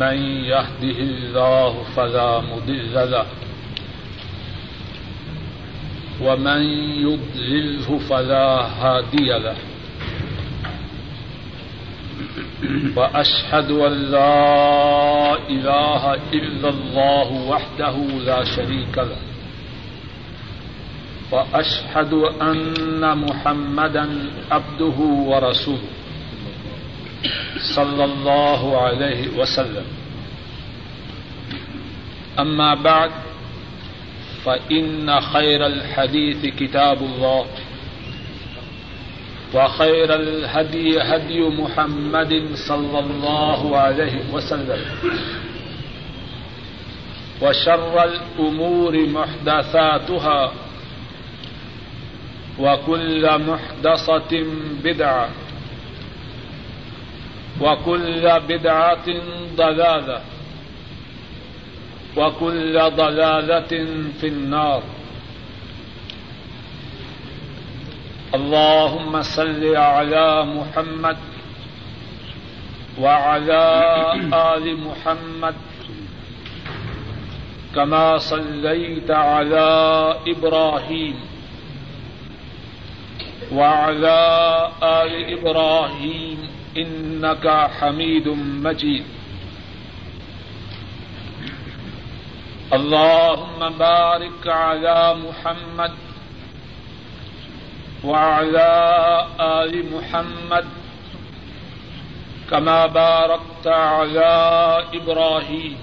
من يهده الله فلا مضل له ومن يضلله فلا هادي له وأشهد أن لا إله إلا الله وحده لا شريك له وأشهد أن محمدا عبده ورسوله صلى الله عليه وسلم أما بعد فإن خير الحديث كتاب الله وخير الهدي هدي محمد صلى الله عليه وسلم وشر الأمور محدثاتها وكل محدثة بدعة وكل بدعة ضلالة وكل ضلالة في النار اللهم صل على محمد وعلى آل محمد كما صليت على إبراهيم وعلى آل إبراهيم إنك حميد مجيد. اللهم بارك على محمد وعلى آل محمد كما باركت على إبراهيم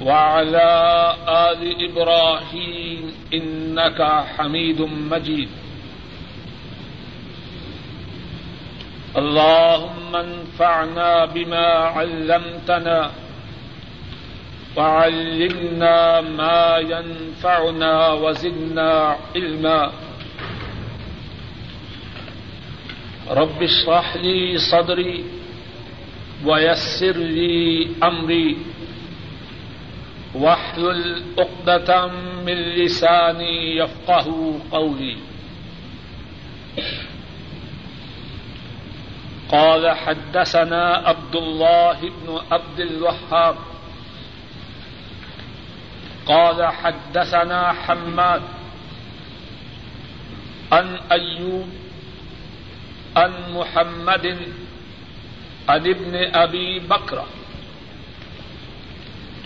وعلى آل إبراهيم إنك حميد مجيد. اللهم انفعنا بما علمتنا وعلمنا ما ينفعنا وزدنا علما. رب اشرح لي صدري ويسر لي أمري. واحلل عقدة من لساني يفقه قولي. قال حدثنا عبد الله بن عبد الوهاب. قال حدثنا حماد عن أيوب عن محمد عن ابن أبي بكر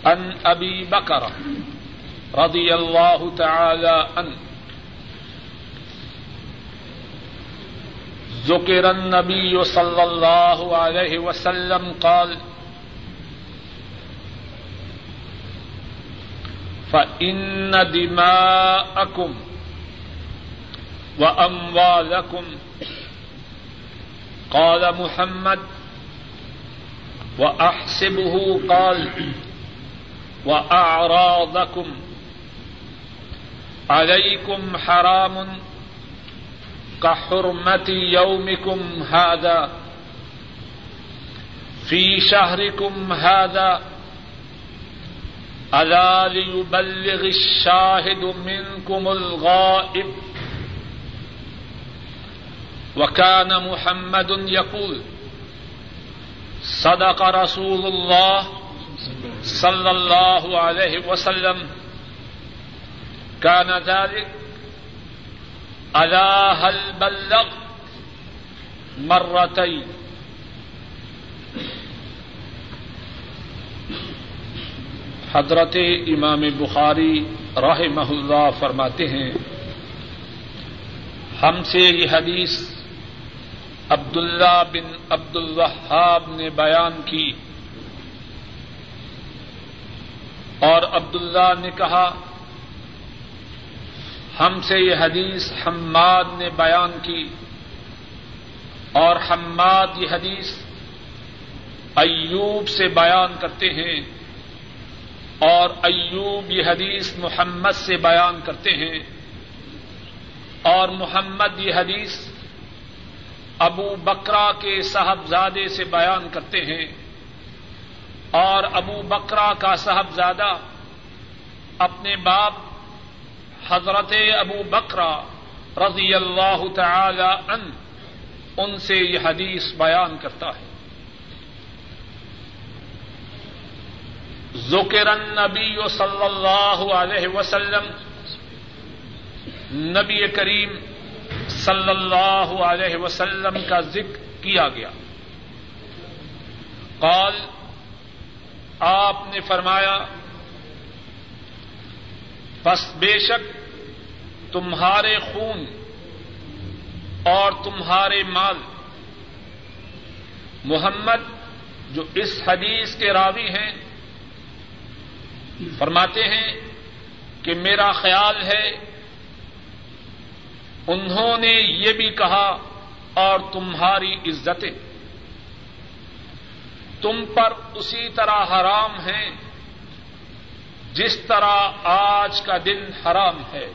عن أبي بكر رضي الله تعالى عنه. ذكر النبي صلى الله عليه وسلم قال، فإن دماءكم وأموالكم، قال محمد، وأحسبه قال، وأعراضكم، عليكم حرام کا كحرمة يومكم هذا، في شهركم هذا، ألا ليبلغ الشاهد منكم الغائب؟ وكان محمد يقول صدق رسول الله صلى الله عليه وسلم. كان ذلك ألا هل بلغ مرتين؟ حضرت امام بخاری رحمہ اللہ فرماتے ہیں، ہم سے یہ حدیث عبداللہ بن عبد الوہاب نے بیان کی اور عبداللہ نے کہا ہم سے یہ حدیث حماد نے بیان کی اور حماد یہ حدیث ایوب سے بیان کرتے ہیں اور ایوب یہ حدیث محمد سے بیان کرتے ہیں اور محمد یہ حدیث ابو بکرا کے صاحبزادے سے بیان کرتے ہیں اور ابو بکرا کا صاحبزادہ اپنے باپ حضرت ابو بکرا رضی اللہ تعالی ان ان سے یہ حدیث بیان کرتا ہے۔ ذکر النبی صلی اللہ علیہ وسلم، نبی کریم صلی اللہ علیہ وسلم کا ذکر کیا گیا۔ قال، آپ نے فرمایا، بس بے شک تمہارے خون اور تمہارے مال۔ محمد جو اس حدیث کے راوی ہیں، فرماتے ہیں کہ میرا خیال ہے، انہوں نے یہ بھی کہا، اور تمہاری عزتیں۔ تم پر اسی طرح حرام ہیں، جس طرح آج کا دن حرام ہے۔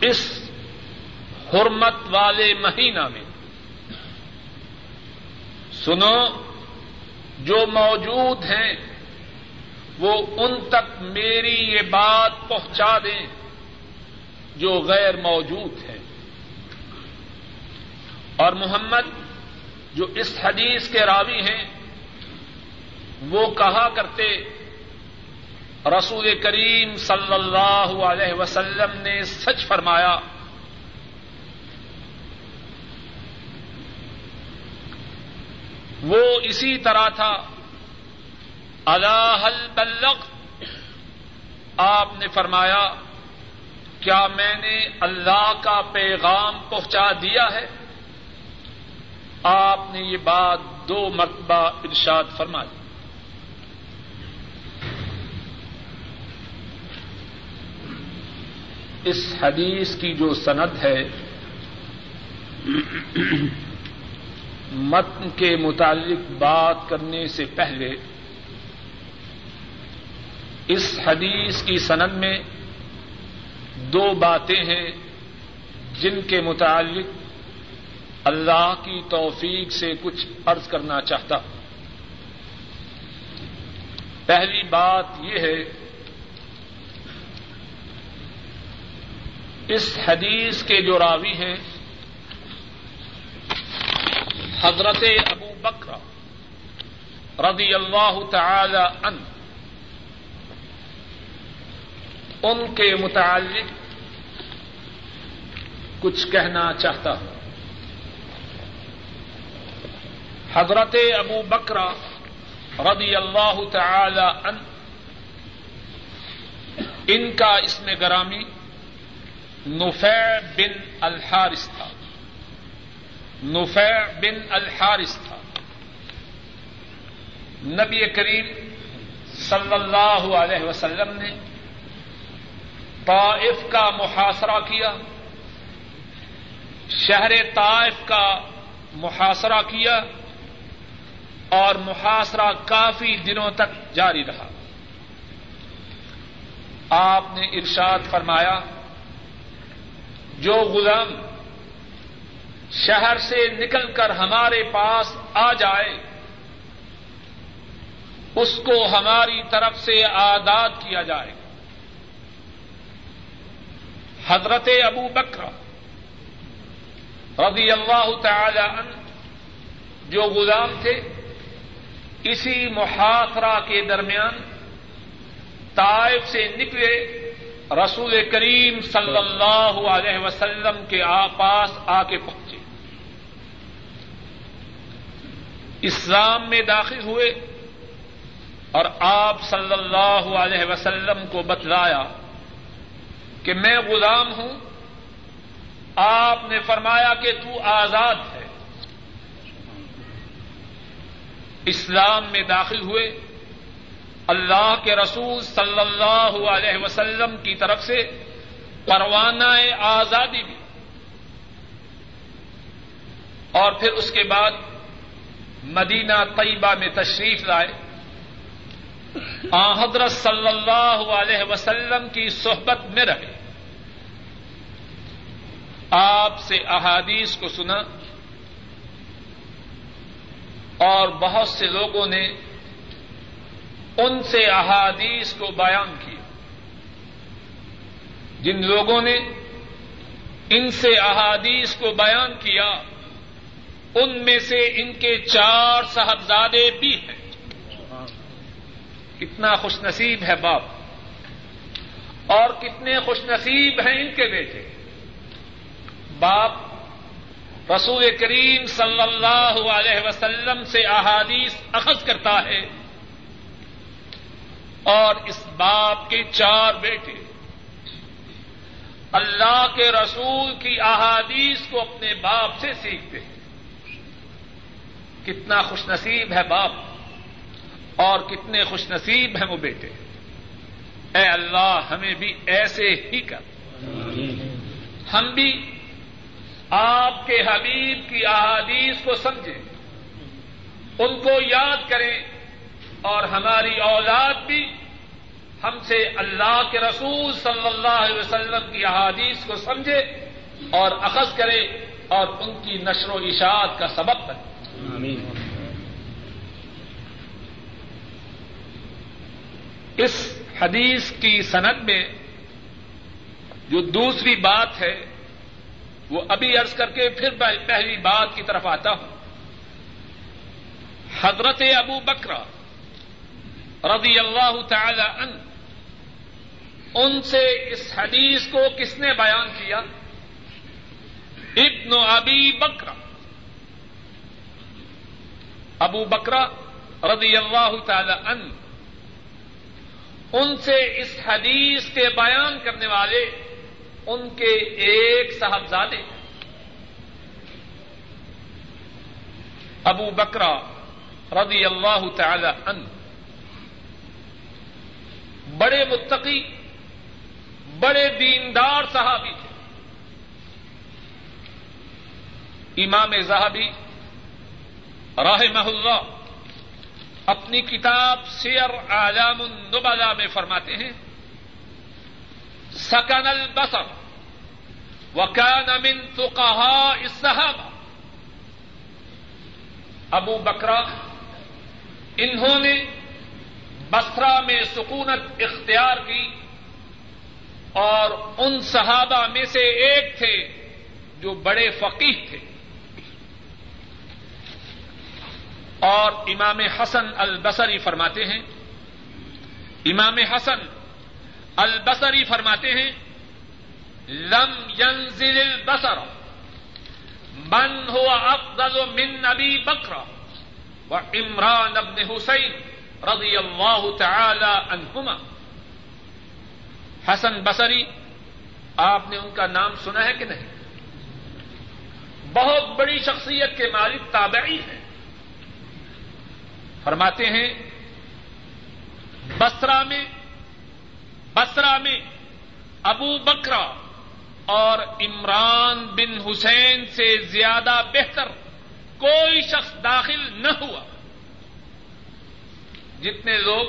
اس حرمت والے مہینہ میں سنو، جو موجود ہیں، وہ ان تک میری یہ بات پہنچا دیں جو غیر موجود ہیں۔ اور محمد، جو اس حدیث کے راوی ہیں، وہ کہا کرتے رسول کریم صلی اللہ علیہ وسلم نے سچ فرمایا۔ وہ اسی طرح تھا۔ اللہ بلغ آپ نے فرمایا، کیا میں نے اللہ کا پیغام پہنچا دیا ہے؟ آپ نے یہ بات دو مرتبہ ارشاد فرمائی۔ اس حدیث کی جو سند ہے، متن کے متعلق بات کرنے سے پہلے، اس حدیث کی سند میں دو باتیں ہیں جن کے متعلق اللہ کی توفیق سے کچھ عرض کرنا چاہتا ہوں۔ پہلی بات یہ ہے اس حدیث کے جو راوی ہیں، حضرت ابو بکر رضی اللہ تعالی ان ان کے متعلق کچھ کہنا چاہتا ہوں۔ حضرت ابو بکرا رضی اللہ تعالی ان ان کا اس میں گرامی نفع بن الحارث تھا۔ نفع بن الحارث تھا۔ نبی کریم صلی اللہ علیہ وسلم نے طائف کا محاصرہ کیا، شہر طائف کا محاصرہ کیا اور محاصرہ کافی دنوں تک جاری رہا۔ آپ نے ارشاد فرمایا جو غلام شہر سے نکل کر ہمارے پاس آ جائے، اس کو ہماری طرف سے آداد کیا جائے۔ حضرت ابو بکر رضی اللہ تعالی عنہ جو غلام تھے، اسی محاصرہ کے درمیان طائف سے نکلے۔ رسول کریم صلی اللہ علیہ وسلم کے پاس آ کے پہنچے۔ اسلام میں داخل ہوئے اور آپ صلی اللہ علیہ وسلم کو بتلایا کہ میں غلام ہوں۔ آپ نے فرمایا کہ تو آزاد ہے۔ اسلام میں داخل ہوئے۔ اللہ کے رسول صلی اللہ علیہ وسلم کی طرف سے پروانہ آزادی بھی۔ اور پھر اس کے بعد مدینہ طیبہ میں تشریف لائے۔ آ حضرت صلی اللہ علیہ وسلم کی صحبت میں رہے۔ آپ سے احادیث کو سنا۔ اور بہت سے لوگوں نے ان سے احادیث کو بیان کیا۔ جن لوگوں نے ان سے احادیث کو بیان کیا، ان میں سے ان کے چار صاحبزادے بھی ہیں۔ کتنا خوش نصیب ہے باپ۔ اور کتنے خوش نصیب ہیں ان کے بیٹے۔ باپ رسول کریم صلی اللہ علیہ وسلم سے احادیث اخذ کرتا ہے۔ اور اس باپ کے چار بیٹے۔ اللہ کے رسول کی احادیث کو اپنے باپ سے سیکھتے ہیں۔ کتنا خوش نصیب ہے باپ اور کتنے خوش نصیب ہیں وہ بیٹے۔ اے اللہ، ہمیں بھی ایسے ہی کر۔ ہم بھی آپ کے حبیب کی احادیث کو سمجھیں۔ ان کو یاد کریں اور ہماری اولاد بھی ہم سے اللہ کے رسول صلی اللہ علیہ وسلم کی احادیث کو سمجھے اور اخذ کرے اور ان کی نشر و اشاعت کا سبب بنے۔ اس حدیث کی سند میں جو دوسری بات ہے وہ ابھی عرض کر کے پھر پہلی بات کی طرف آتا ہوں۔ حضرت ابو بکرا رضی اللہ تعالی عنہ ان سے اس حدیث کو کس نے بیان کیا؟ ابن ابی بکرا ابو بکرا رضی اللہ تعالی عنہ۔ ان سے اس حدیث کے بیان کرنے والے ان کے ایک صاحبزادے۔ ابو بکرا رضی اللہ تعالی عنہ۔ بڑے متقی بڑے دیندار صحابی تھے۔ امام زہبی راہ محلہ اپنی کتاب سیر اعلام النبلا میں فرماتے ہیں، سکن البصر وکان من فقہاء الصحابہ۔ ابو بکرا انہوں نے بسرا میں سکونت اختیار کی۔ اور ان صحابہ میں سے ایک تھے جو بڑے فقیر تھے۔ اور امام حسن البصری فرماتے ہیں۔ امام حسن البصری فرماتے ہیں، لم ينزل البصر، من هو افضل من نبی بکرا و عمران ابن حسین رضی اللہ تعالی عنہما۔ حسن بصری، آپ نے ان کا نام سنا ہے کہ نہیں؟ بہت بڑی شخصیت کے مالک تابعی ہیں۔ فرماتے ہیں بسرا میں بسرا میں ابو بکرا اور عمران بن حسین سے زیادہ بہتر کوئی شخص داخل نہ ہوا۔ جتنے لوگ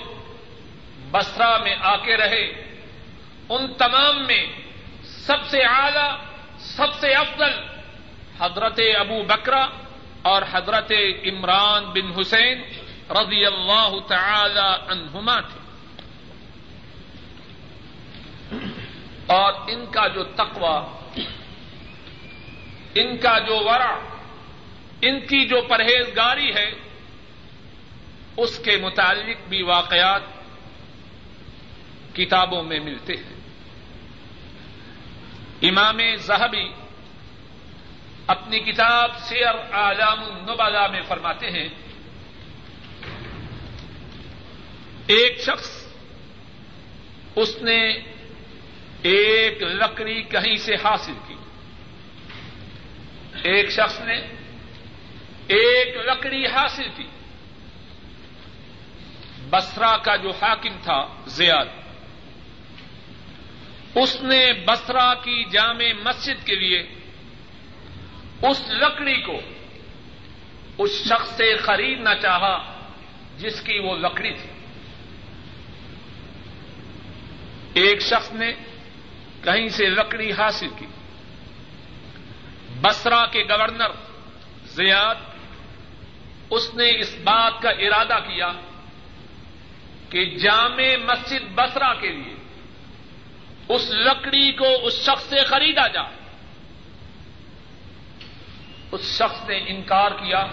بسرا میں آ کے رہے ان تمام میں سب سے اعلی، سب سے افضل حضرت ابو بکرا اور حضرت عمران بن حسین رضی اللہ تعالی عنہما تھے۔ اور ان کا جو تقوی، ان کا جو ورع، ان کی جو پرہیزگاری ہے، اس کے متعلق بھی واقعات کتابوں میں ملتے ہیں۔ امام زہبی اپنی کتاب سیر اعلام النبلا میں فرماتے ہیں، ایک شخص اس نے ایک لکڑی کہیں سے حاصل کی۔ ایک شخص نے ایک لکڑی حاصل کی۔ بسرا کا جو حاکم تھا، زیاد اس نے بسرا کی جامع مسجد کے لیے اس لکڑی کو اس شخص سے خریدنا چاہا جس کی وہ لکڑی تھی۔ ایک شخص نے کہیں سے لکڑی حاصل کی۔ بسرا کے گورنر زیاد اس نے اس بات کا ارادہ کیا کہ جامع مسجد بسرا کے لیے اس لکڑی کو اس شخص سے خریدا جائے اس شخص نے انکار کیا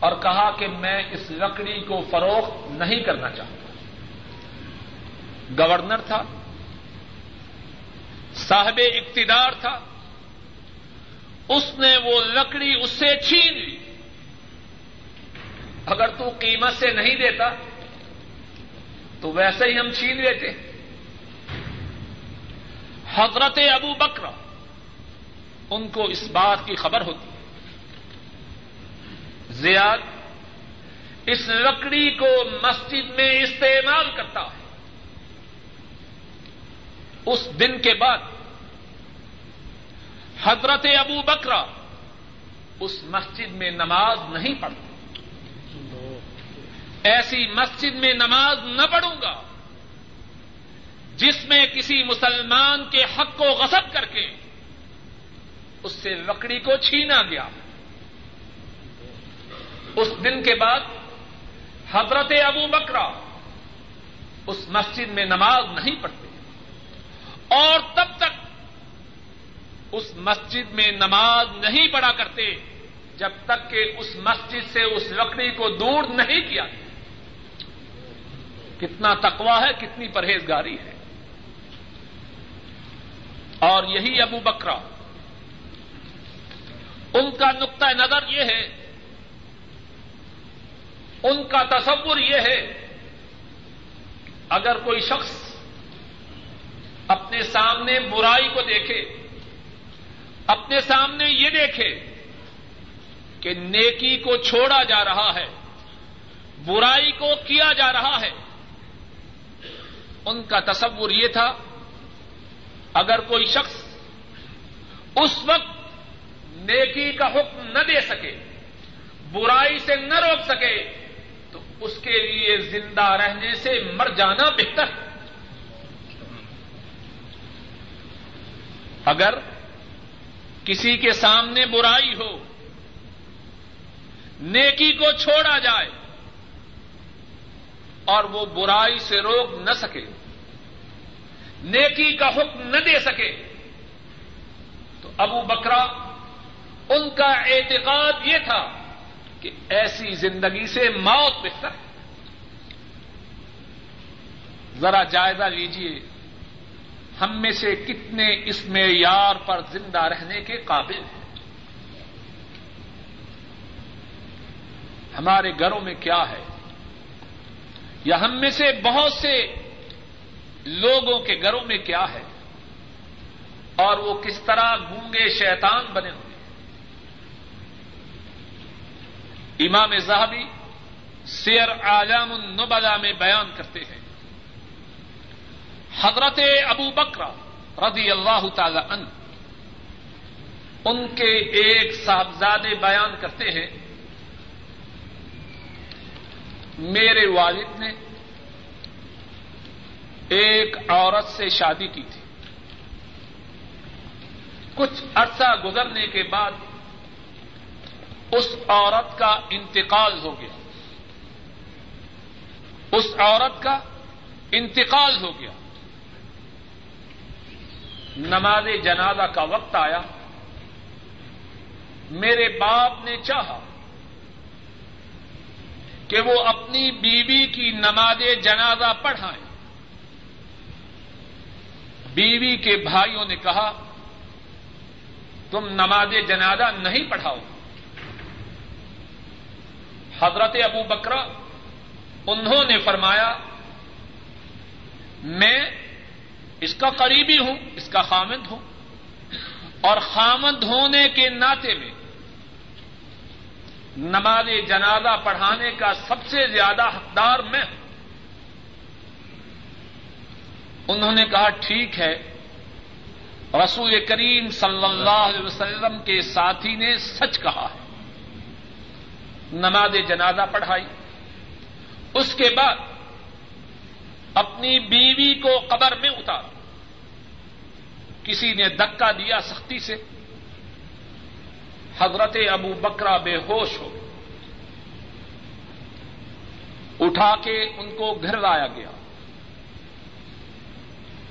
اور کہا کہ میں اس لکڑی کو فروخت نہیں کرنا چاہتا۔ گورنر تھا، صاحب اقتدار تھا، اس نے وہ لکڑی اس سے چھین لی۔ اگر تو قیمت سے نہیں دیتا، تو ویسے ہی ہم چھین لیتے۔ حضرت ابو بکر ان کو اس بات کی خبر ہوتی زیاد اس لکڑی کو مسجد میں استعمال کرتا ہے۔ اس دن کے بعد حضرت ابو بکرا اس مسجد میں نماز نہیں پڑھتا ایسی مسجد میں نماز نہ پڑھوں گا۔ جس میں کسی مسلمان کے حق کو غصب کر کے اس سے لکڑی کو چھینا گیا۔ اس دن کے بعد حضرت ابو بکرا اس مسجد میں نماز نہیں پڑھتے۔ اور تب تک اس مسجد میں نماز نہیں پڑھا کرتے، جب تک کہ اس مسجد سے اس لکڑی کو دور نہیں کیا۔ کتنا تقوا ہے، کتنی پرہیزگاری ہے۔ اور یہی ابو بکرا ان کا نقطۂ نظر یہ ہے، ان کا تصور یہ ہے، اگر کوئی شخص اپنے سامنے برائی کو دیکھے، اپنے سامنے یہ دیکھے کہ نیکی کو چھوڑا جا رہا ہے، برائی کو کیا جا رہا ہے، ان کا تصور یہ تھا اگر کوئی شخص اس وقت نیکی کا حکم نہ دے سکے، برائی سے نہ روک سکے، تو اس کے لیے زندہ رہنے سے مر جانا بہتر۔ ہے اگر کسی کے سامنے برائی ہو، نیکی کو چھوڑا جائے اور وہ برائی سے روک نہ سکے نیکی کا حکم نہ دے سکے۔ تو ابو بکرا، ان کا اعتقاد یہ تھا کہ ایسی زندگی سے موت بہتر ہے۔ ذرا جائزہ لیجیے ہم میں سے کتنے اس معیار پر زندہ رہنے کے قابل ہیں؟ ہمارے گھروں میں کیا ہے؟ یا ہم میں سے بہت سے لوگوں کے گھروں میں کیا ہے اور وہ کس طرح گونگے شیطان بنے ہوئے امام زہبی سیر عالم النبلا میں بیان کرتے ہیں۔ حضرت ابو بکرا رضی اللہ تعالی ان ان کے ایک صاحبزادے بیان کرتے ہیں، میرے والد نے ایک عورت سے شادی کی تھی۔ کچھ عرصہ گزرنے کے بعد اس عورت کا انتقال ہو گیا۔ اس عورت کا انتقال ہو گیا۔ نماز جنازہ کا وقت آیا۔ میرے باپ نے چاہا کہ وہ اپنی بیوی کی نماز جنازہ پڑھائیں۔ بیوی کے بھائیوں نے کہا، تم نماز جنازہ نہیں پڑھاؤ۔ حضرت ابو بکرا انہوں نے فرمایا، میں اس کا قریبی ہوں، اس کا خامند ہوں۔ اور خامند ہونے کے ناطے میں نماز جنازہ پڑھانے کا سب سے زیادہ حقدار میں ہوں۔ انہوں نے کہا، ٹھیک ہے. رسول کریم صلی اللہ علیہ وسلم کے ساتھی نے سچ کہا۔ ہے نماز جنازہ پڑھائی۔ اس کے بعد اپنی بیوی کو قبر میں اتارا۔ کسی نے دکا دیا سختی سے۔ حضرت ابو بکرا بے ہوش ہو اٹھا کے ان کو گھر لایا گیا۔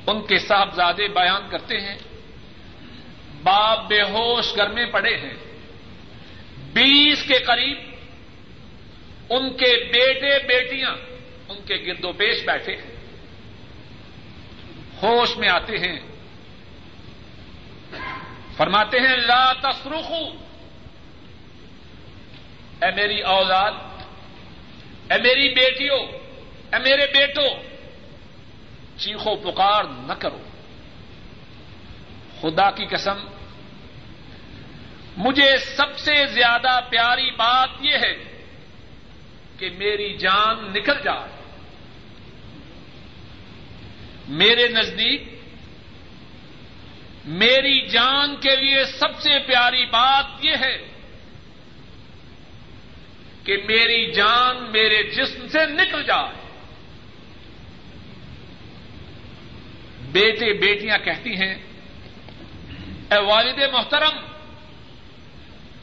ان کے صاحبزادے بیان کرتے ہیں، باپ بے ہوش گھر میں پڑے ہیں۔ بیس کے قریب ان کے بیٹے بیٹیاں ان کے گرد و پیش بیٹھے ہیں۔ ہوش میں آتے ہیں۔ فرماتے ہیں، لا تصرخو۔ اے میری اولاد، اے میری بیٹیوں اے میرے بیٹوں چیخو پکار نہ کرو۔ خدا کی قسم، مجھے سب سے زیادہ پیاری بات یہ ہے کہ میری جان نکل جائے۔ میرے نزدیک، میری جان کے لیے سب سے پیاری بات یہ ہے کہ میری جان میرے جسم سے نکل جائے۔ بیٹے بیٹیاں کہتی ہیں، اے والد محترم،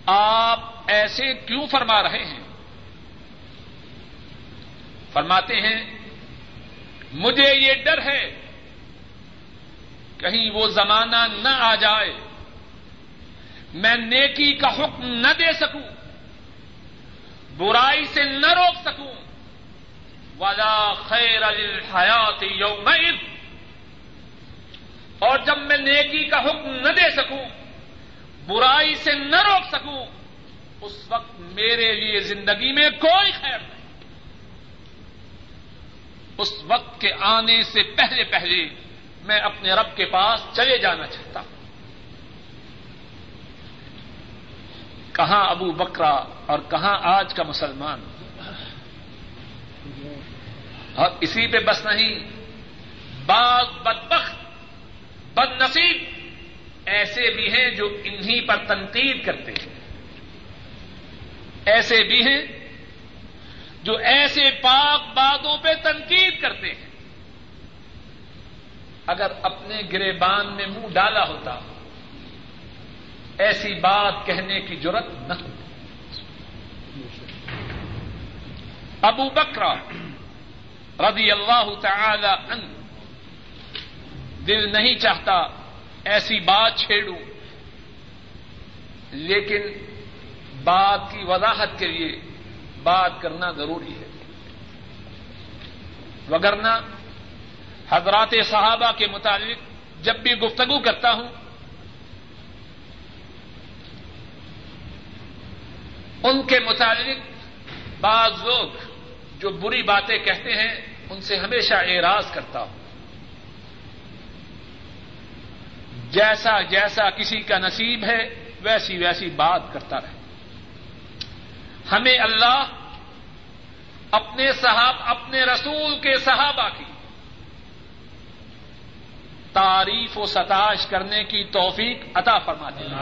آپ ایسے کیوں فرما رہے ہیں؟ فرماتے ہیں، مجھے یہ ڈر ہے، کہیں وہ زمانہ نہ آ جائے، میں نیکی کا حکم نہ دے سکوں، برائی سے نہ روک سکوں۔ ولا خیر الحیات یوم اور جب میں نیکی کا حکم نہ دے سکوں، برائی سے نہ روک سکوں، اس وقت میرے لیے زندگی میں کوئی خیر نہیں۔ اس وقت کے آنے سے پہلے پہلے میں اپنے رب کے پاس چلے جانا چاہتا ہوں۔ کہاں ابو بکرا اور کہاں آج کا مسلمان؟ اور اسی پہ بس نہیں بعض بدبخت بد نصیب ایسے بھی ہیں جو انہی پر تنقید کرتے ہیں۔ ایسے بھی ہیں جو ایسے پاک باتوں پہ تنقید کرتے ہیں۔ اگر اپنے گریبان میں منہ ڈالا ہوتا، ایسی بات کہنے کی ضرورت نہ ابو بکرا رضی اللہ تعالی عنہ دل نہیں چاہتا، ایسی بات چھیڑوں۔ لیکن بات کی وضاحت کے لیے بات کرنا ضروری ہے۔ وگرنہ حضرات صحابہ کے متعلق جب بھی گفتگو کرتا ہوں، ان کے متعلق بعض لوگ جو بری باتیں کہتے ہیں، ان سے ہمیشہ اعراض کرتا ہوں۔ جیسا جیسا کسی کا نصیب ہے ویسی ویسی بات کرتا رہے۔ ہمیں اللہ اپنے صحاب اپنے رسول کے صحابہ کی تعریف و ستاش کرنے کی توفیق عطا فرماتے ہیں۔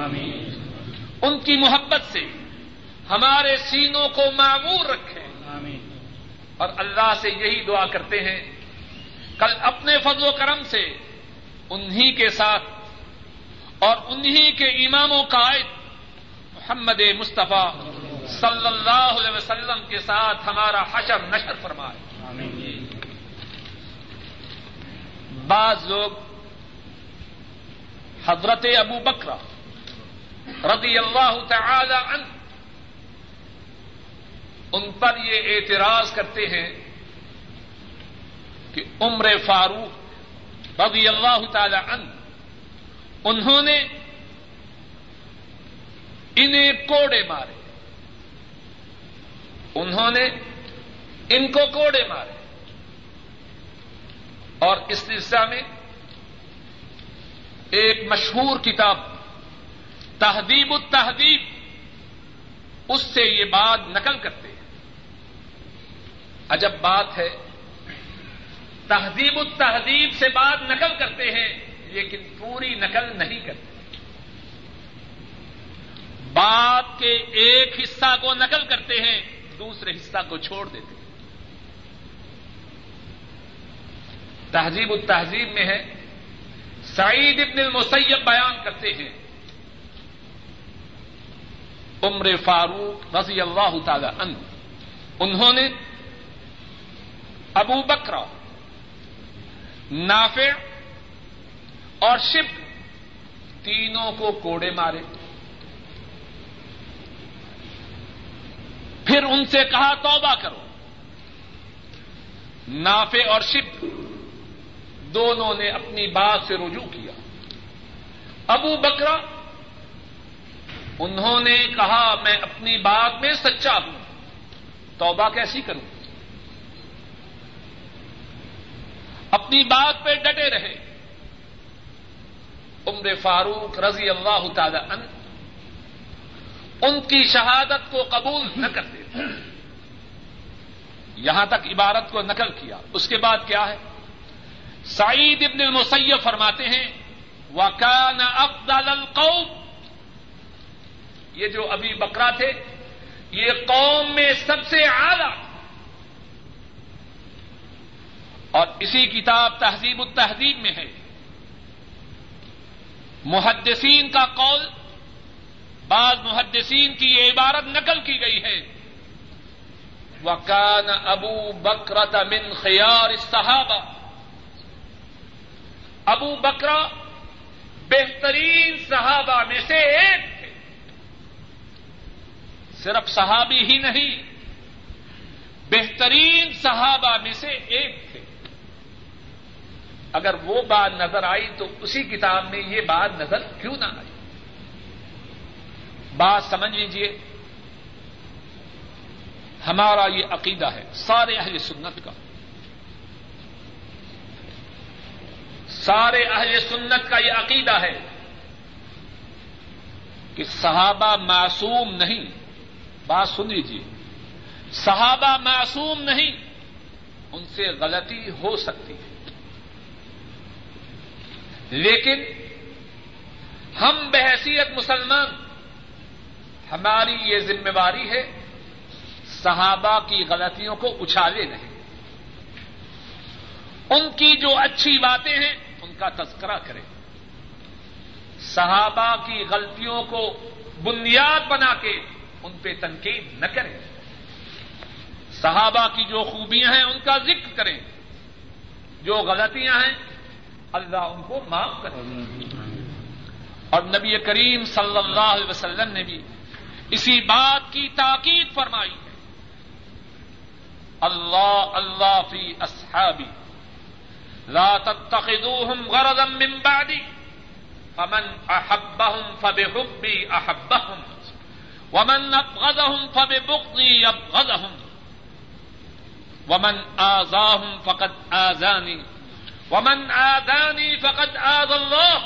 ان کی محبت سے ہمارے سینوں کو معمور رکھیں۔ اور اللہ سے یہی دعا کرتے ہیں کل اپنے فضل و کرم سے انہی کے ساتھ اور انہی کے امام و قائد محمد مصطفیٰ صلی اللہ علیہ وسلم کے ساتھ ہمارا حشر نشر فرمائے۔ بعض لوگ حضرت ابو بکرا رضی اللہ تعالی عنہ ان پر یہ اعتراض کرتے ہیں کہ عمر فاروق رضی اللہ تعالی عنہ انہوں نے انہیں کوڑے مارے۔ انہوں نے ان کو کوڑے مارے۔ اور اس سلسلہ میں ایک مشہور کتاب، تہذیب التہذیب، اس سے یہ بات نقل کرتے ہیں۔ عجب بات ہے، تہذیب التہذیب سے بات نقل کرتے ہیں۔ لیکن پوری نقل نہیں کرتے۔ بات کے ایک حصہ کو نقل کرتے ہیں، دوسرے حصہ کو چھوڑ دیتے ہیں۔ تہذیب التہذیب میں ہے۔ سعید ابن المسیب بیان کرتے ہیں۔ عمر فاروق رضی اللہ تعالی عنہ۔ انہوں نے ابو بکرا نافع اور شپ تینوں کو کوڑے مارے۔ پھر ان سے کہا، توبہ کرو۔ نافع اور شپ دونوں نے اپنی بات سے رجوع کیا۔ ابو بکرا انہوں نے کہا، میں اپنی بات میں سچا ہوں۔ توبہ کیسی کروں؟ اپنی بات پہ ڈٹے رہے۔ عمر فاروق رضی اللہ تعالی عنہ، ان کی شہادت کو قبول نہ کرتے یہاں تک عبارت کو نقل کیا۔ اس کے بعد کیا ہے؟ سعید ابن المسیب فرماتے ہیں وکان افضل القوم۔ یہ جو ابھی بکرا تھے، یہ قوم میں سب سے اعلی۔ اور اسی کتاب تہذیب التہذیب میں ہے۔ محدثین کا قول، بعض محدثین کی یہ عبارت نقل کی گئی ہے۔ وکان ابو بکرت من خیار صحابہ ابو بکرا بہترین صحابہ میں سے ایک تھے۔ صرف صحابی ہی نہیں، بہترین صحابہ میں سے ایک تھے۔ اگر وہ بات نظر آئی تو اسی کتاب میں یہ بات نظر کیوں نہ آئی؟ بات سمجھ لیجیے ہمارا یہ عقیدہ ہے، سارے اہل سنت کا۔ سارے اہل سنت کا یہ عقیدہ ہے کہ صحابہ معصوم نہیں۔ بات سن لیجیے صحابہ معصوم نہیں، ان سے غلطی ہو سکتی ہے۔ لیکن ہم بحثیت مسلمان، ہماری یہ ذمہ داری ہے صحابہ کی غلطیوں کو اچھالے نہیں۔ ان کی جو اچھی باتیں ہیں، ان کا تذکرہ کریں۔ صحابہ کی غلطیوں کو بنیاد بنا کے ان پہ تنقید نہ کریں۔ صحابہ کی جو خوبیاں ہیں، ان کا ذکر کریں۔ جو غلطیاں ہیں اللہ ان کو معاف کرے اور نبی کریم صلی اللہ علیہ وسلم نے بھی اسی بات کی تاکید فرمائی ہے۔ اللہ اللہ فی اصحابی، لا تتخذوهم غرضا من بعدی، فمن احبهم فبحبی احبهم ومن ابغضهم فببغضی ابغضهم ومن آزاهم فقد آزانی ومن آدانی فقد آد اللہ.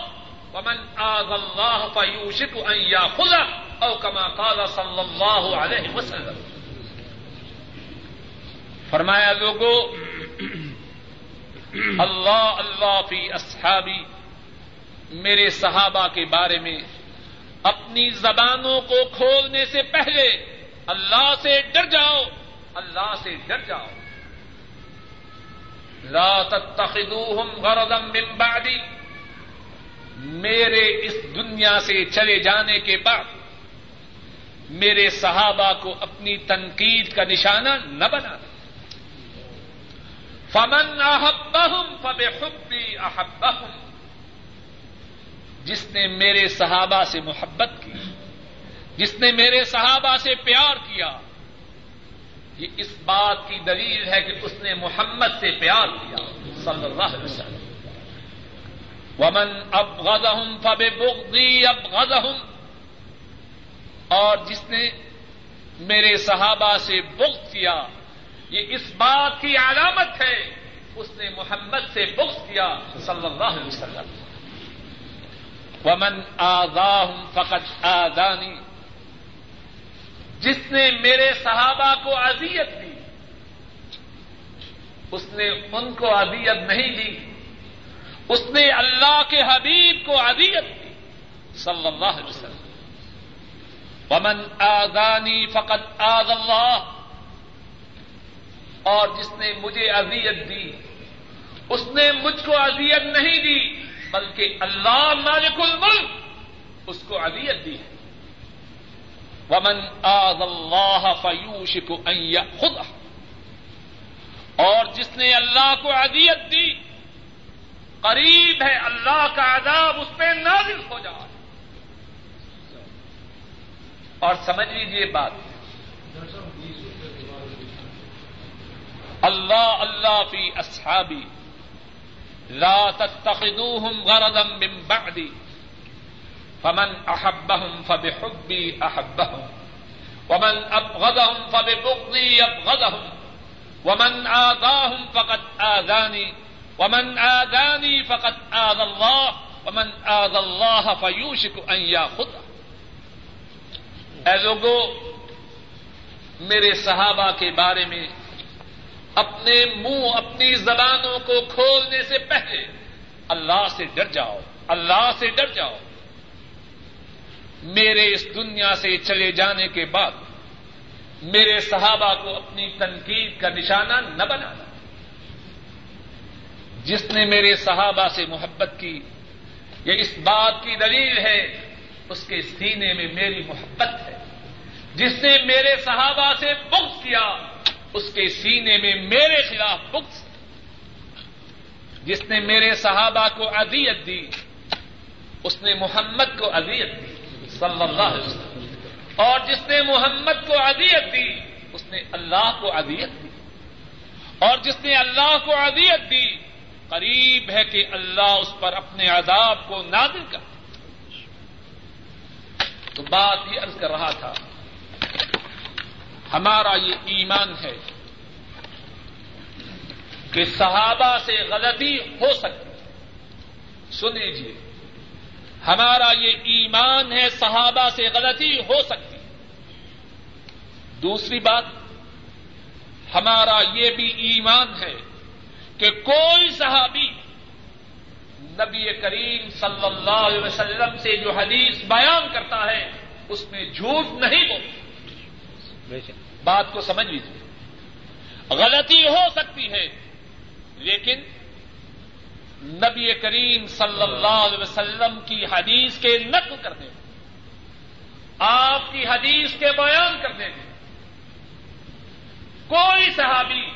ومن آد اللہ فیوشک ان یاخذ او کما قال صلی اللہ علیہ وسلم. فرمایا لوگو، اللہ اللہ فی اصحابی، میرے صحابہ کے بارے میں اپنی زبانوں کو کھولنے سے پہلے اللہ سے ڈر جاؤ، اللہ سے ڈر جاؤ۔ لا تتخذوهم غرضا من بعدی میرے اس دنیا سے چلے جانے کے بعد میرے صحابہ کو اپنی تنقید کا نشانہ نہ بنا فمن احبهم فبحبی احبهم. جس نے میرے صحابہ سے محبت کی، جس نے میرے صحابہ سے پیار کیا یہ اس بات کی دلیل ہے کہ اس نے محمد سے پیار کیا، صلی اللہ علیہ وسلم۔ ومن اب غزم فب اب اور جس نے میرے صحابہ سے بغض کیا، یہ اس بات کی علامت ہے، اس نے محمد سے بغض کیا، صلی اللہ علیہ وسلم۔ ومن آزاہم فقط آدانی جس نے میرے صحابہ کو اذیت دی، اس نے ان کو اذیت نہیں دی، اس نے اللہ کے حبیب کو اذیت دی، صلی اللہ علیہ وسلم۔ ومن آزانی فقط آز اللہ اور جس نے مجھے اذیت دی، اس نے مجھ کو اذیت نہیں دی، بلکہ اللہ مالک الملک اس کو اذیت دی ہے۔ ومن آز اللہ فیوش کو خود اور جس نے اللہ کو اذیت دی، قریب ہے اللہ کا عذاب، اس پہ نازل ہو جائے اور سمجھ لیجیے بات۔ اللہ اللہ فی اصحابی۔ لا تتخذوهم غرضا من بعدی فمن احبهم فبحبی احبهم ومن ابغضهم فببغضی ابغضهم ومن آذاهم فقد آذانی ومن آذانی فقد آذ اللہ ومن آذ اللہ فیوشک ان یاخذ اے لوگوں میرے صحابہ کے بارے میں اپنے منہ، اپنی زبانوں کو کھولنے سے پہلے اللہ سے ڈر جاؤ، اللہ سے ڈر جاؤ۔ میرے اس دنیا سے چلے جانے کے بعد میرے صحابہ کو اپنی تنقید کا نشانہ نہ بنانا جس نے میرے صحابہ سے محبت کی، یہ اس بات کی دلیل ہے، اس کے سینے میں میری محبت ہے۔ جس نے میرے صحابہ سے بغض کیا، اس کے سینے میں میرے خلاف بغض۔ جس نے میرے صحابہ کو اذیت دی، اس نے محمد کو اذیت دی۔ صلی اللہ علیہ وسلم۔ اور جس نے محمد کو اذیت دی، اس نے اللہ کو اذیت دی۔ اور جس نے اللہ کو اذیت دی، قریب ہے کہ اللہ اس پر اپنے عذاب کو نادل کر تو بات یہ عرض کر رہا تھا، ہمارا یہ ایمان ہے کہ صحابہ سے غلطی ہو سکتی۔ سن لیجیے ہمارا یہ ایمان ہے صحابہ سے غلطی ہو سکتی۔ دوسری بات، ہمارا یہ بھی ایمان ہے کہ کوئی صحابی نبی کریم صلی اللہ علیہ وسلم سے جو حدیث بیان کرتا ہے، اس میں جھوٹ نہیں بولتا۔ بات کو سمجھ لیجیے غلطی ہو سکتی ہے، لیکن نبی کریم صلی اللہ علیہ وسلم کی حدیث کے نقل کرنے میں آپ کی حدیث کے بیان کرنے میں کوئی صحابی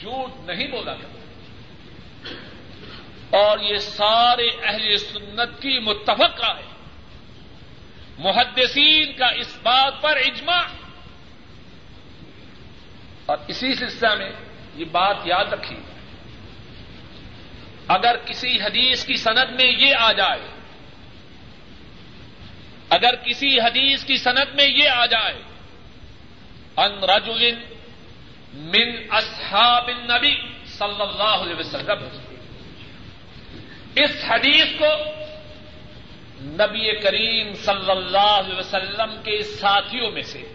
جھوٹ نہیں بولا کرتا۔ اور یہ سارے اہل سنت کی متفق رائے۔ محدثین کا اس بات پر اجماع۔ اور اسی سلسلہ میں یہ بات یاد رکھی اگر کسی حدیث کی سند میں یہ آ جائے، اگر کسی حدیث کی سند میں یہ آ جائے، ان رجل من اصحاب النبی صلی اللہ علیہ وسلم، اس حدیث کو نبی کریم صلی اللہ علیہ وسلم کے ساتھیوں میں سے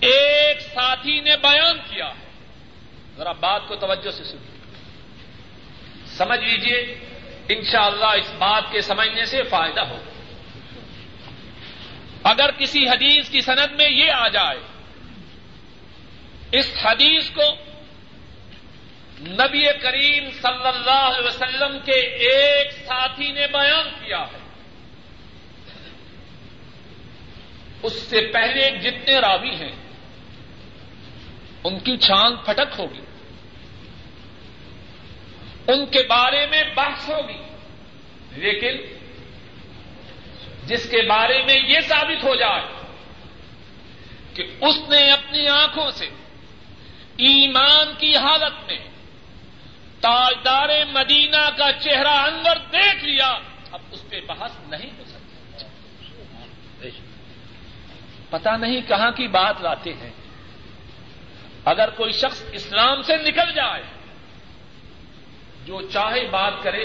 ایک ساتھی نے بیان کیا۔ ذرا بات کو توجہ سے سنیے۔ سمجھ لیجیے انشاءاللہ اس بات کے سمجھنے سے فائدہ ہو۔ اگر کسی حدیث کی سند میں یہ آ جائے، اس حدیث کو نبی کریم صلی اللہ علیہ وسلم کے ایک ساتھی نے بیان کیا ہے۔ اس سے پہلے جتنے راوی ہیں، ان کی چھانگ پھٹک ہوگی۔ ان کے بارے میں بحث ہوگی۔ لیکن جس کے بارے میں یہ ثابت ہو جائے کہ اس نے اپنی آنکھوں سے ایمان کی حالت میں تاجدار مدینہ کا چہرہ انور دیکھ لیا، اب اس پہ بحث نہیں ہو سکتی۔ پتا نہیں کہاں کی بات لاتے ہیں۔ اگر کوئی شخص اسلام سے نکل جائے جو چاہے بات کرے،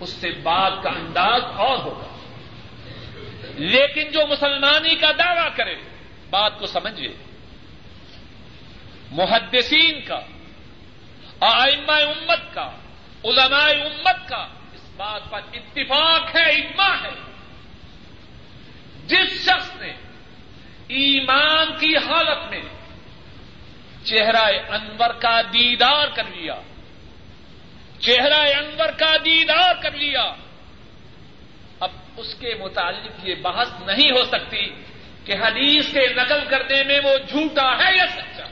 اس سے بات کا انداز اور ہوگا۔ لیکن جو مسلمانی کا دعوی کرے، بات کو سمجھے۔ محدثین کا آئمہ امت کا، علماء امت کا، اس بات پر اتفاق ہے، اجماع ہے۔ جس شخص نے ایمان کی حالت میں چہرہ انور کا دیدار کر لیا چہرہ انور کا دیدار کر لیا۔ اب اس کے متعلق یہ بحث نہیں ہو سکتی کہ حدیث کے نقل کرنے میں وہ جھوٹا ہے یا سچا۔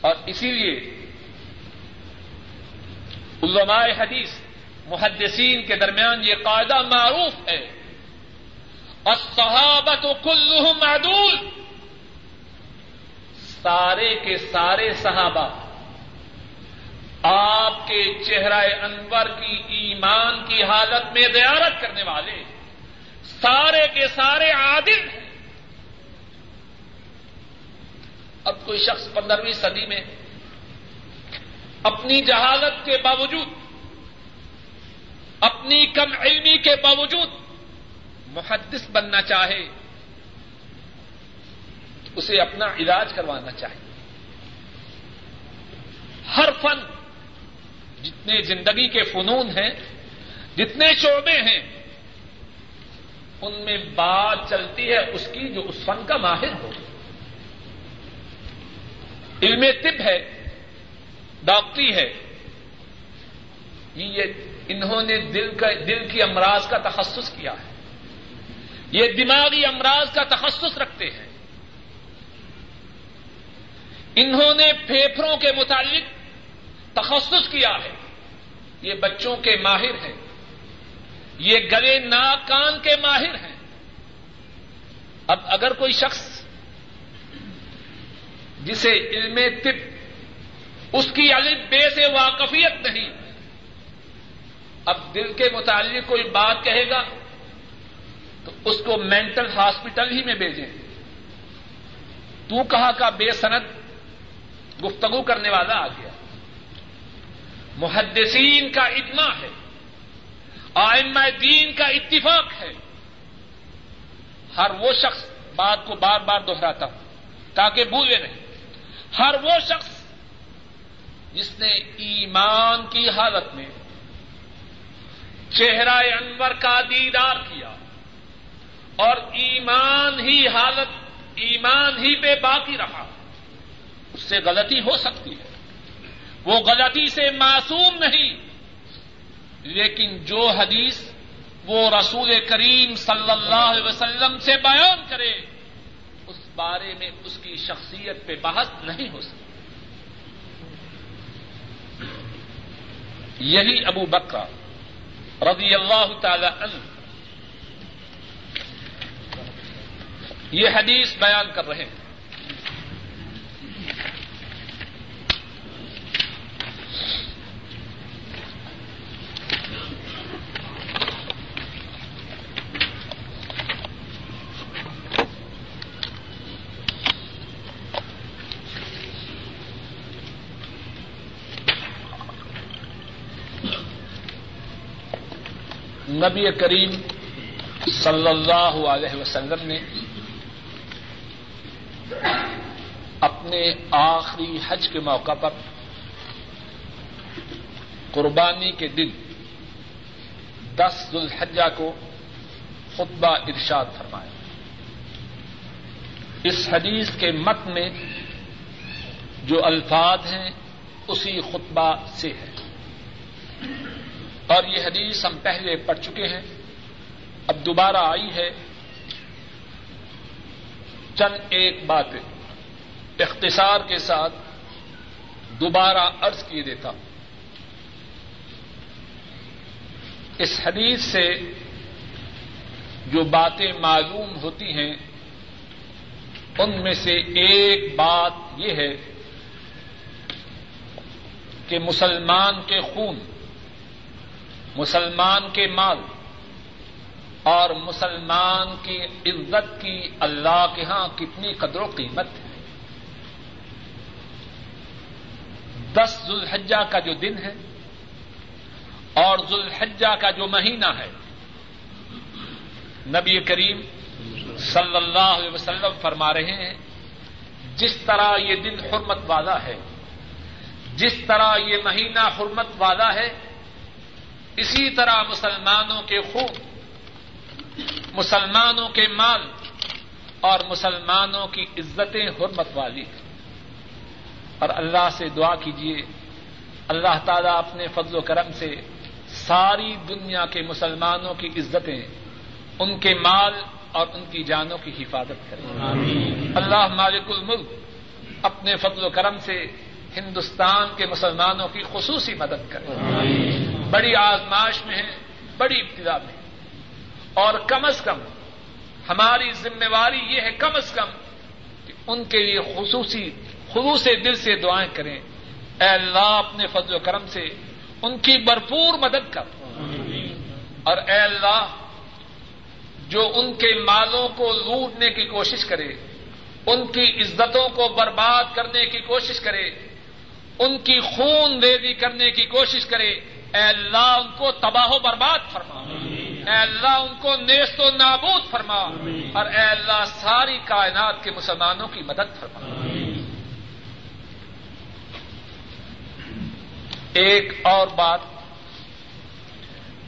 اور اسی لیے علماء حدیث، محدثین کے درمیان یہ قاعدہ معروف ہے۔ اور صحابت و کل سارے کے سارے صحابہ آپ کے چہرہ انور کی ایمان کی حالت میں زیارت کرنے والے سارے کے سارے عادل ہیں۔ اب کوئی شخص پندرہویں صدی میں اپنی جہالت کے باوجود، اپنی کم علمی کے باوجود محدث بننا چاہے، اسے اپنا علاج کروانا چاہیے ہر فن جتنے زندگی کے فنون ہیں، جتنے شعبے ہیں، ان میں بات چلتی ہے اس کی جو اس فن کا ماہر ہو۔ علم طب ہے، ڈاکٹری ہے۔ یہ انہوں نے دل کا، دل کی امراض کا تخصص کیا ہے۔ یہ دماغی امراض کا تخصص رکھتے ہیں۔ انہوں نے پھیپھڑوں کے متعلق تخصص کیا ہے۔ یہ بچوں کے ماہر ہیں۔ یہ گلے ناک کان کے ماہر ہیں۔ اب اگر کوئی شخص جسے علم طب، اس کی علم بے سے واقفیت نہیں، اب دل کے متعلق کوئی بات کہے گا، تو اس کو مینٹل ہاسپٹل ہی میں بھیجیں۔ تو کہا کا بے صنعت گفتگو کرنے والا آ گیا۔ محدثین کا اجماع ہے۔ آئمہ دین کا اتفاق ہے۔ ہر وہ شخص بات کو بار بار دوہراتا ہوں تاکہ بھولے نہیں۔ ہر وہ شخص جس نے ایمان کی حالت میں چہرہ انور کا دیدار کیا اور ایمان ہی حالت، ایمان ہی پہ باقی رہا، اس سے غلطی ہو سکتی ہے۔ وہ غلطی سے معصوم نہیں۔ لیکن جو حدیث وہ رسول کریم صلی اللہ علیہ وسلم سے بیان کرے، اس بارے میں اس کی شخصیت پہ بحث نہیں ہو سکتی۔ یہی ابو بکر رضی اللہ تعالی عنہ یہ حدیث بیان کر رہے ہیں۔ نبی کریم صلی اللہ علیہ وسلم نے اپنے آخری حج کے موقع پر قربانی کے دن دس ذوالحجہ کو خطبہ ارشاد فرمایا اس حدیث کے مت میں جو الفاظ ہیں، اسی خطبہ سے ہے۔ اور یہ حدیث ہم پہلے پڑھ چکے ہیں۔ اب دوبارہ آئی ہے۔ چند ایک بات اختصار کے ساتھ دوبارہ ارض کیے دیتا ہوں۔ اس حدیث سے جو باتیں معلوم ہوتی ہیں، ان میں سے ایک بات یہ ہے کہ مسلمان کے خون، مسلمان کے مال اور مسلمان کی عزت کی اللہ کے ہاں کتنی قدر و قیمت ہے۔ دس ذوالحجہ کا جو دن ہے اور ذوالحجہ کا جو مہینہ ہے، نبی کریم صلی اللہ علیہ وسلم فرما رہے ہیں، جس طرح یہ دن حرمت والا ہے، جس طرح یہ مہینہ حرمت والا ہے، اسی طرح مسلمانوں کے خوب مسلمانوں کے مال اور مسلمانوں کی عزتیں حرمت والی ہیں۔ اور اللہ سے دعا کیجیے اللہ تعالیٰ اپنے فضل و کرم سے ساری دنیا کے مسلمانوں کی عزتیں ان کے مال اور ان کی جانوں کی حفاظت کرے اللہ مالک الملک اپنے فضل و کرم سے ہندوستان کے مسلمانوں کی خصوصی مدد کرے۔ بڑی آزمائش میں ہے بڑی ابتدا میں۔ اور کم از کم ہماری ذمہ داری یہ ہے کم از کم کہ ان کے لیے خصوصی خلوص دل سے دعائیں کریں۔ اے اللہ اپنے فضل و کرم سے ان کی بھرپور مدد کر۔ اور اے اللہ، جو ان کے مالوں کو لوٹنے کی کوشش کرے، ان کی عزتوں کو برباد کرنے کی کوشش کرے، ان کی خون ریزی کرنے کی کوشش کرے، اے اللہ ان کو تباہ و برباد فرما۔ اے اللہ ان کو نیست و نابود فرما۔ اور اے اللہ ساری کائنات کے مسلمانوں کی مدد فرما۔ ایک اور بات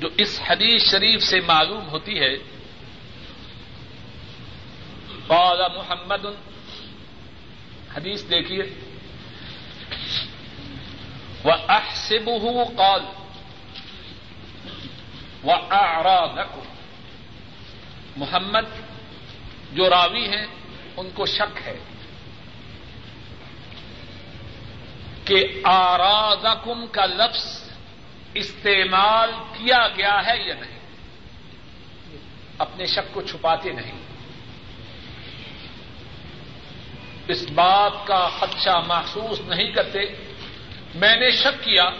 جو اس حدیث شریف سے معلوم ہوتی ہے، قال محمد، حدیث دیکھیے وہ احسب قال و محمد جو راوی ہیں، ان کو شک ہے۔ کہ آرادکم کا لفظ استعمال کیا گیا ہے یا نہیں؟ اپنے شک کو چھپاتے نہیں۔ اس بات کا خدشہ محسوس نہیں کرتے۔ میں نے شک کیا،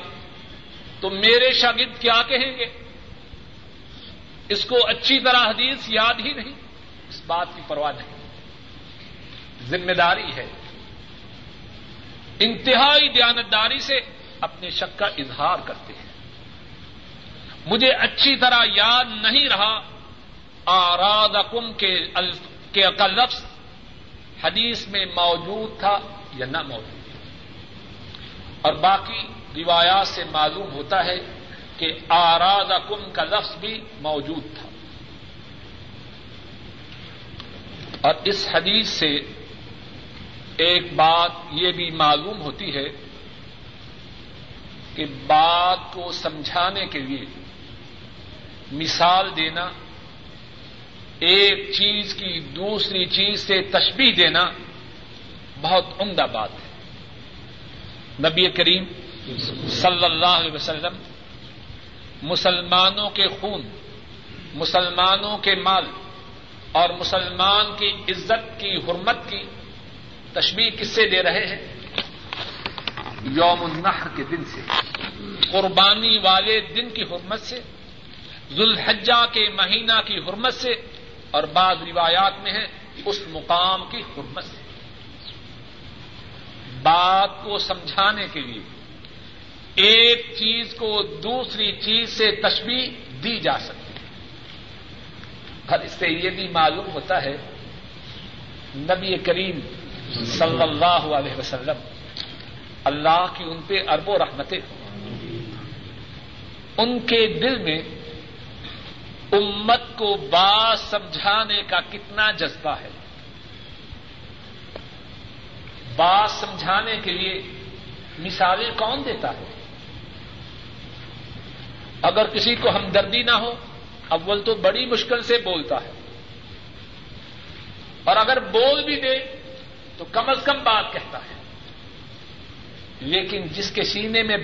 تو میرے شاگرد کیا کہیں گے؟ اس کو اچھی طرح حدیث یاد ہی نہیں۔ اس بات کی پرواہ نہیں۔ ذمہ داری ہے۔ انتہائی دیانتداری سے اپنے شک کا اظہار کرتے ہیں۔ مجھے اچھی طرح یاد نہیں رہا آراد کم کے لفظ حدیث میں موجود تھا یا نہ موجود۔ اور باقی روایات سے معلوم ہوتا ہے کہ آراد کم کا لفظ بھی موجود تھا۔ اور اس حدیث سے ایک بات یہ بھی معلوم ہوتی ہے کہ بات کو سمجھانے کے لیے مثال دینا، ایک چیز کی دوسری چیز سے تشبیح دینا بہت عمدہ بات ہے۔ نبی کریم صلی اللہ علیہ وسلم مسلمانوں کے خون، مسلمانوں کے مال اور مسلمان کی عزت کی حرمت کی تشبیح کس سے دے رہے ہیں؟ یوم النحر کے دن سے۔ قربانی والے دن کی حرمت سے، ذوالحجہ کے مہینہ کی حرمت سے، اور بعض روایات میں ہے اس مقام کی حرمت سے۔ بات کو سمجھانے کے لیے ایک چیز کو دوسری چیز سے تشبیح دی جا سکتی ہے۔ اور اس سے یہ بھی معلوم ہوتا ہے، نبی کریم صلی اللہ علیہ وسلم، اللہ کی ان پہ ارب و رحمتیں۔ ان کے دل میں امت کو بات سمجھانے کا کتنا جذبہ ہے۔ بات سمجھانے کے لیے مثالیں کون دیتا ہے؟ اگر کسی کو ہمدردی نہ ہو، اول تو بڑی مشکل سے بولتا ہے۔ اور اگر بول بھی دے تو کم از کم بات کہتا ہے لیکن جس کے سینے میں